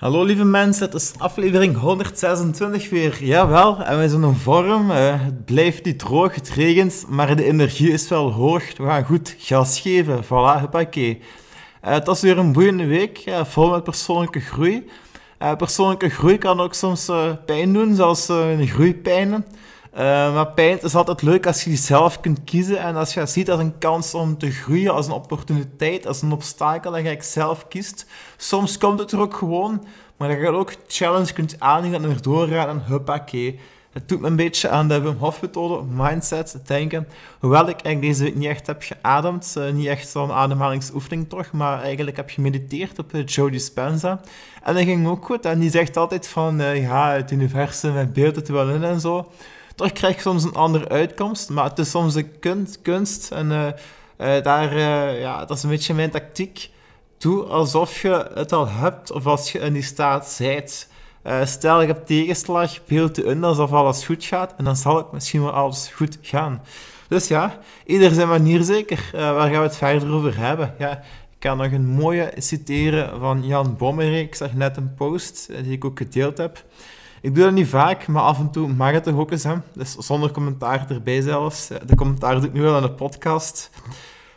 Hallo lieve mensen, het is aflevering 126 weer. Jawel, en we zijn in vorm. Uh, het blijft niet droog, het regent, maar de energie is wel hoog. We gaan goed gas geven. Voilà, huppakee. Uh, het was weer een boeiende week, uh, vol met persoonlijke groei. persoonlijke groei kan ook soms pijn doen, zoals een groeipijnen. maar pijn is altijd leuk als je zelf kunt kiezen en als je het ziet als een kans om te groeien, als een opportuniteit, als een obstakel dat je zelf kiest. Soms komt het er ook gewoon, maar dat je ook challenge kunt aangaan en erdoor gaan en huppakee. Het doet me een beetje aan de Wim Hof methode, mindset, denken. Hoewel ik eigenlijk deze week niet echt heb geademd, uh, niet echt zo'n ademhalingsoefening toch, maar eigenlijk heb gemediteerd op uh, Joe Dispenza. En dat ging ook goed. En die zegt altijd van, ja, het universum met beelden te wel in en zo. Toch krijg je soms een andere uitkomst, maar het is soms een kunst. kunst en daar, ja, dat is een beetje mijn tactiek. Doe alsof je het al hebt, of als je in die staat zijt. Stel, ik heb tegenslag, beeld je in alsof alles goed gaat, en dan zal het misschien wel alles goed gaan. Dus ja, ieder zijn manier zeker. Waar gaan we het verder over hebben? Ja, ik kan nog een mooie citeren van Jan Bommerik. Ik zag net een post eh, die ik ook gedeeld heb. Ik doe dat niet vaak, maar af en toe mag het toch ook eens. Hè? Dus zonder commentaar erbij zelfs. De commentaar doe ik nu wel aan de podcast.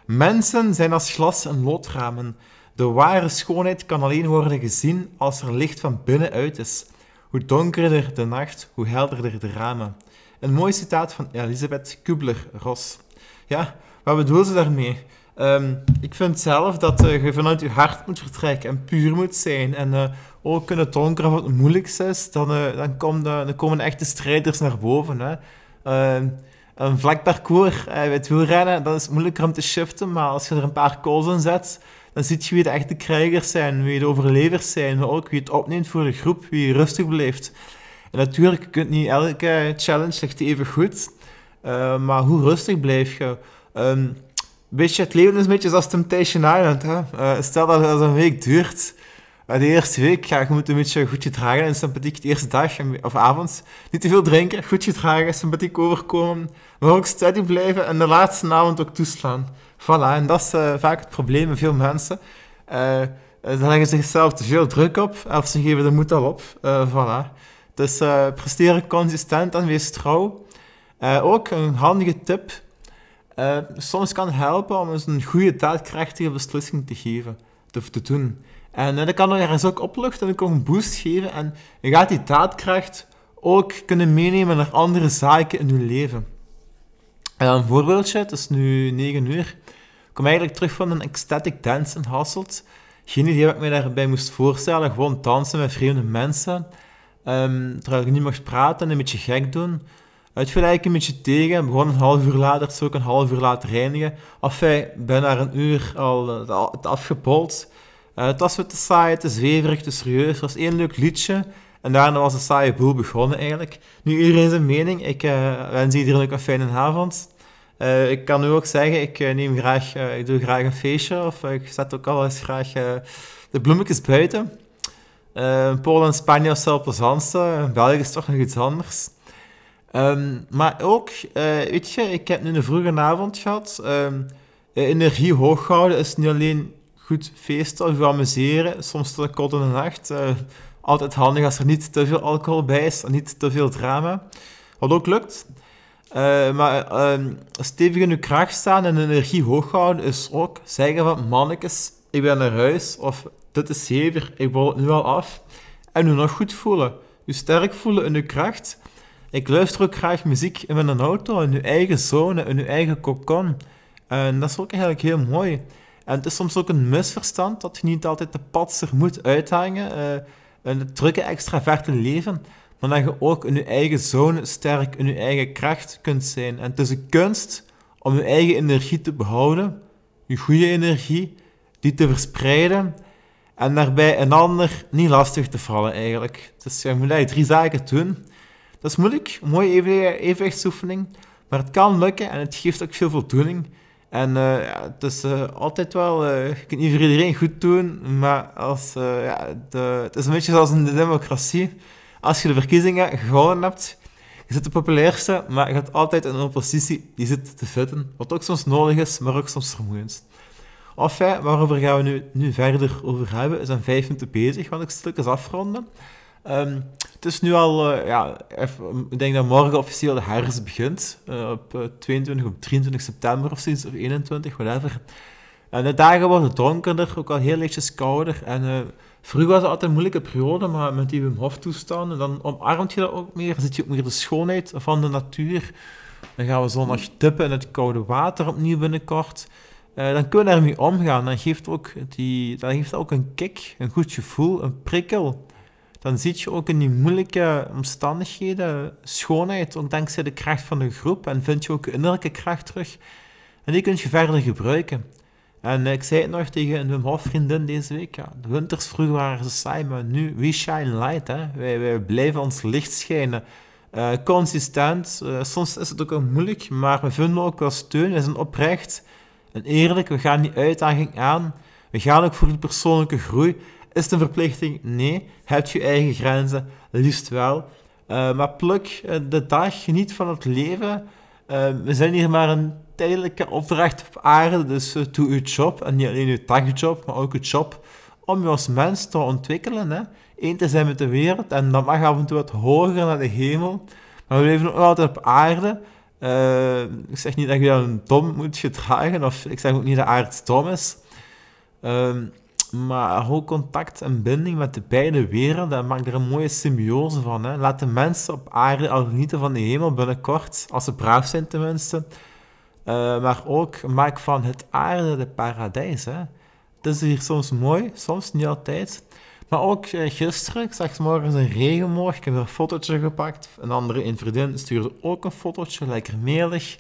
Mensen zijn als glas en loodramen. De ware schoonheid kan alleen worden gezien als er licht van binnenuit is. Hoe donkerder de nacht, hoe helderder de ramen. Een mooi citaat van Elisabeth Kubler-Ross. Ja, wat bedoelt ze daarmee? Um, ik vind zelf dat uh, je vanuit je hart moet vertrekken en puur moet zijn. En uh, ook in het wat het moeilijkste is, dan, uh, dan, komt, dan komen echte strijders naar boven. Hè. Ehm, een vlak parcours bij het wielrennen, dan is het moeilijker om te shiften, maar als je er een paar calls in zet, dan zie je wie de echte krijgers zijn, wie de overlevers zijn, maar ook wie het opneemt voor de groep, wie rustig blijft. En natuurlijk, kunt niet elke challenge echt even goed, uh, maar hoe rustig blijf je? Um, het leven is een beetje zoals Temptation Island. Hè? Uh, stel dat het een week duurt, uh, de eerste week ga je moet een beetje goed gedragen en sympathiek de eerste dag of avond. Niet te veel drinken, goed gedragen, sympathiek overkomen, maar ook steady blijven en de laatste avond ook toeslaan. Voilà, en dat is uh, vaak het probleem met veel mensen. Uh, ze leggen zichzelf te veel druk op, of ze geven de moed al op. Uh, voilà. Dus presteren consistent en wees trouw. ook een handige tip. soms kan helpen om eens een goede daadkrachtige beslissing te geven, te, te doen. En dat kan er ergens ook opluchten en ook een boost geven. En je gaat die daadkracht ook kunnen meenemen naar andere zaken in je leven. een voorbeeldje, het is nu 9 uur. Ik kom eigenlijk terug van een ecstatic dance in Hasselt. Geen idee wat ik me daarbij moest voorstellen. Gewoon dansen met vreemde mensen. Um, terwijl ik niet mocht praten en een beetje gek doen. Het viel eigenlijk een beetje tegen. Begon een half uur later, zo ook een half uur later reinigen. Enfin, bijna een uur al het afgepold. Uh, het was wat te saai, te zweverig, te serieus. Het was één leuk liedje. En daarna was de saaie boel begonnen eigenlijk. Nu iedereen zijn mening. Ik uh, wens iedereen ook een fijne avond. Uh, ik kan nu ook zeggen, ik neem graag, ik doe graag een feestje of ik zet ook al eens graag de bloemetjes buiten. Polen en Spanje is wel plezantste, België is toch nog iets anders. Um, maar ook, weet je, ik heb nu een vroege avond gehad. Um, energie hoog houden is niet alleen goed feesten of amuseren, soms tot kort in de nacht. altijd handig als er niet te veel alcohol bij is niet te veel drama. Wat ook lukt. Uh, maar uh, stevig in uw kracht staan en energie hoog houden is ook zeggen van mannetjes, ik ben naar huis of dit is hevig, ik word het nu al af. En u nog goed voelen. U sterk voelen in uw kracht. Ik luister ook graag muziek in mijn auto, in uw eigen zone, in uw eigen cocon. En dat is ook eigenlijk heel mooi. En het is soms ook een misverstand dat je niet altijd de patser moet uithangen uh, in het drukke, extraverte leven maar dat je ook in je eigen zone sterk in je eigen kracht kunt zijn. En het is een kunst om je eigen energie te behouden, je goede energie, die te verspreiden en daarbij een ander niet lastig te vallen eigenlijk. Dus je moet eigenlijk drie zaken doen. Dat is moeilijk, een mooie evenwichtsoefening, maar het kan lukken en het geeft ook veel voldoening. En uh, het is uh, altijd wel, uh, je kunt niet voor iedereen goed doen, maar als, ja, de, het is een beetje zoals in de democratie als je de verkiezingen gewonnen hebt, je zit de populairste, maar je gaat altijd een oppositie die zit te vetten. Wat ook soms nodig is, maar ook soms vermoeiend. Enfin, waarover gaan we nu, nu verder over hebben? We zijn vijf minuten bezig, want ik stukjes afronden. Um, het is nu al, uh, ja, even, ik denk dat morgen officieel de herfst begint. Uh, op uh, 22 of 23 september of zoiets, of 21, whatever. En de dagen worden donkerder, ook al heel lichtjes kouder. En vroeger was het altijd een moeilijke periode, maar met die Wim Hof toestanden, dan omarmt je dat ook meer. Dan zit je ook meer de schoonheid van de natuur. Dan gaan we zondag dippen in het koude water opnieuw binnenkort. Dan kunnen we ermee omgaan. Dan geeft, ook die, dat geeft ook een kick, een goed gevoel, een prikkel. Dan zie je ook in die moeilijke omstandigheden schoonheid, ook dankzij de kracht van de groep. En vind je ook innerlijke kracht terug. En die kun je verder gebruiken. En ik zei het nog tegen een Wim Hof vriendin deze week. Ja, de winters vroeger waren ze saai, maar nu, we shine light. Hè. Wij, blijven ons licht schijnen. Uh, consistent. Uh, soms is het ook moeilijk, maar we vinden ook wel steun. We zijn oprecht en eerlijk. We gaan die uitdaging aan. We gaan ook voor die persoonlijke groei. Is het een verplichting? Nee. Heb je eigen grenzen? Liefst wel. Uh, maar pluk de dag, geniet van het leven. we zijn hier maar een tijdelijke opdracht op aarde. Dus doe je job. En niet alleen je dagjob, maar ook je job om je als mens te ontwikkelen. Hè. Eén te zijn met de wereld. En dat mag af en toe wat hoger naar de hemel. Maar we leven ook altijd op aarde. Ik zeg niet dat je dan dom moet gedragen. Of ik zeg ook niet dat aarde dom is. Uh, maar hou contact en binding met de beide werelden en maak er een mooie symbiose van. Hè. Laat de mensen op aarde al genieten van de hemel binnenkort, als ze braaf zijn tenminste. Uh, maar ook maak van het aarde de paradijs. Hè. Het is hier soms mooi, soms niet altijd. Maar ook uh, gisteren, ik zag morgens een regenmorgen, ik heb een fotootje gepakt. Een andere een vriendin stuurde ook een fotootje, lekker melig.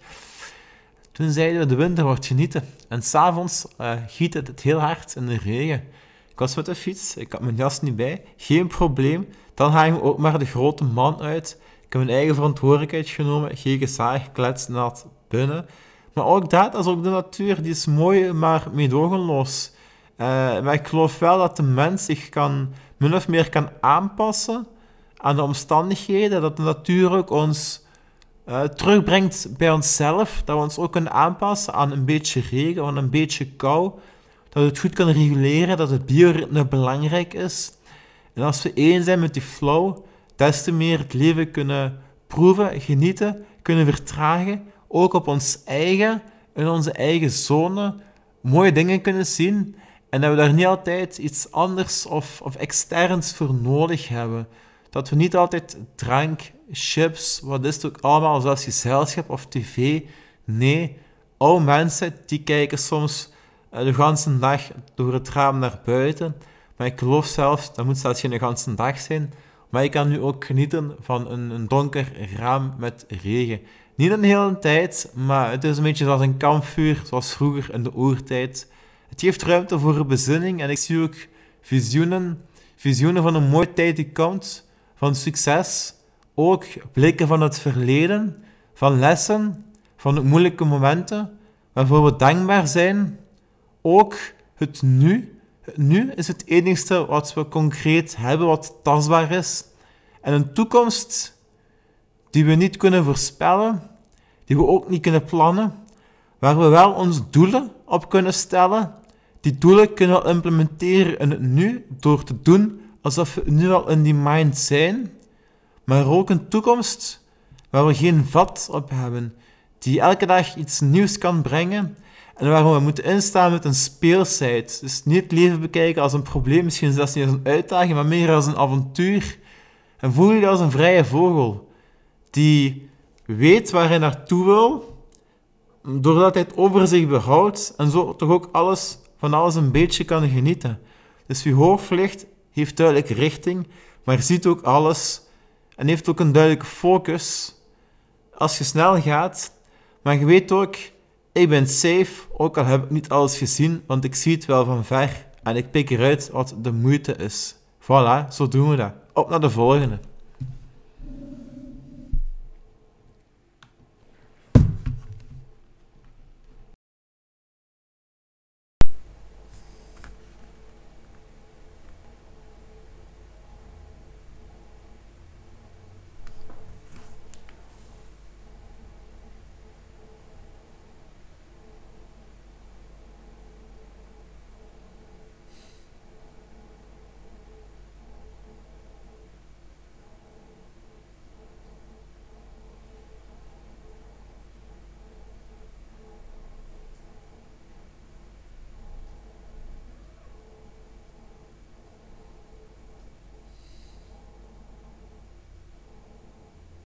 Toen zeiden we, de winter wordt genieten. En s'avonds uh, giet het heel hard in de regen. Ik was met de fiets, ik had mijn jas niet bij, geen probleem. Dan ga ik ook maar de grote man uit. Ik heb mijn eigen verantwoordelijkheid genomen, geen gezaag, klets, nat, binnen. Maar ook dat, is ook de natuur, die is mooi, maar meedogenloos. Uh, maar ik geloof wel dat de mens zich kan, min of meer kan aanpassen aan de omstandigheden, dat de natuur ook ons uh, terugbrengt bij onszelf, dat we ons ook kunnen aanpassen aan een beetje regen, aan een beetje kou, dat we het goed kunnen reguleren, dat het bioritme belangrijk is. En als we één zijn met die flow, des te meer het leven kunnen proeven, genieten, kunnen vertragen, ook op ons eigen, in onze eigen zone, mooie dingen kunnen zien en dat we daar niet altijd iets anders of, of externs voor nodig hebben. Dat we niet altijd drank, chips, wat is het ook allemaal, zoals gezelschap of tv. Nee, oude mensen die kijken soms eh, de hele dag door het raam naar buiten. Maar ik geloof zelfs, dat moet zelfs geen hele dag zijn. Maar ik kan nu ook genieten van een, een donker raam met regen. Niet een hele tijd, maar het is een beetje zoals een kampvuur, zoals vroeger in de oertijd. Het geeft ruimte voor bezinning en ik zie ook visioenen, visioenen van een mooie tijd die komt, van succes, ook blikken van het verleden, van lessen, van moeilijke momenten, waarvoor we dankbaar zijn. Ook het nu. Het nu is het enigste wat we concreet hebben, wat tastbaar is. En een toekomst die we niet kunnen voorspellen, die we ook niet kunnen plannen, waar we wel onze doelen op kunnen stellen. Die doelen kunnen we implementeren in het nu door te doen alsof we nu al in die mind zijn, maar ook een toekomst waar we geen vat op hebben, die elke dag iets nieuws kan brengen en waar we moeten instaan met een speelsheid. Dus niet het leven bekijken als een probleem, misschien zelfs niet als een uitdaging, maar meer als een avontuur. En voel je als een vrije vogel die weet waar hij naartoe wil, doordat hij het over zich behoudt en zo toch ook alles, van alles een beetje kan genieten. Dus wie hoog vliegt, heeft duidelijk richting, maar ziet ook alles en heeft ook een duidelijke focus. Als je snel gaat, maar je weet ook, ik ben safe, ook al heb ik niet alles gezien, want ik zie het wel van ver en ik pik eruit wat de moeite is. Voilà, zo doen we dat. Op naar de volgende.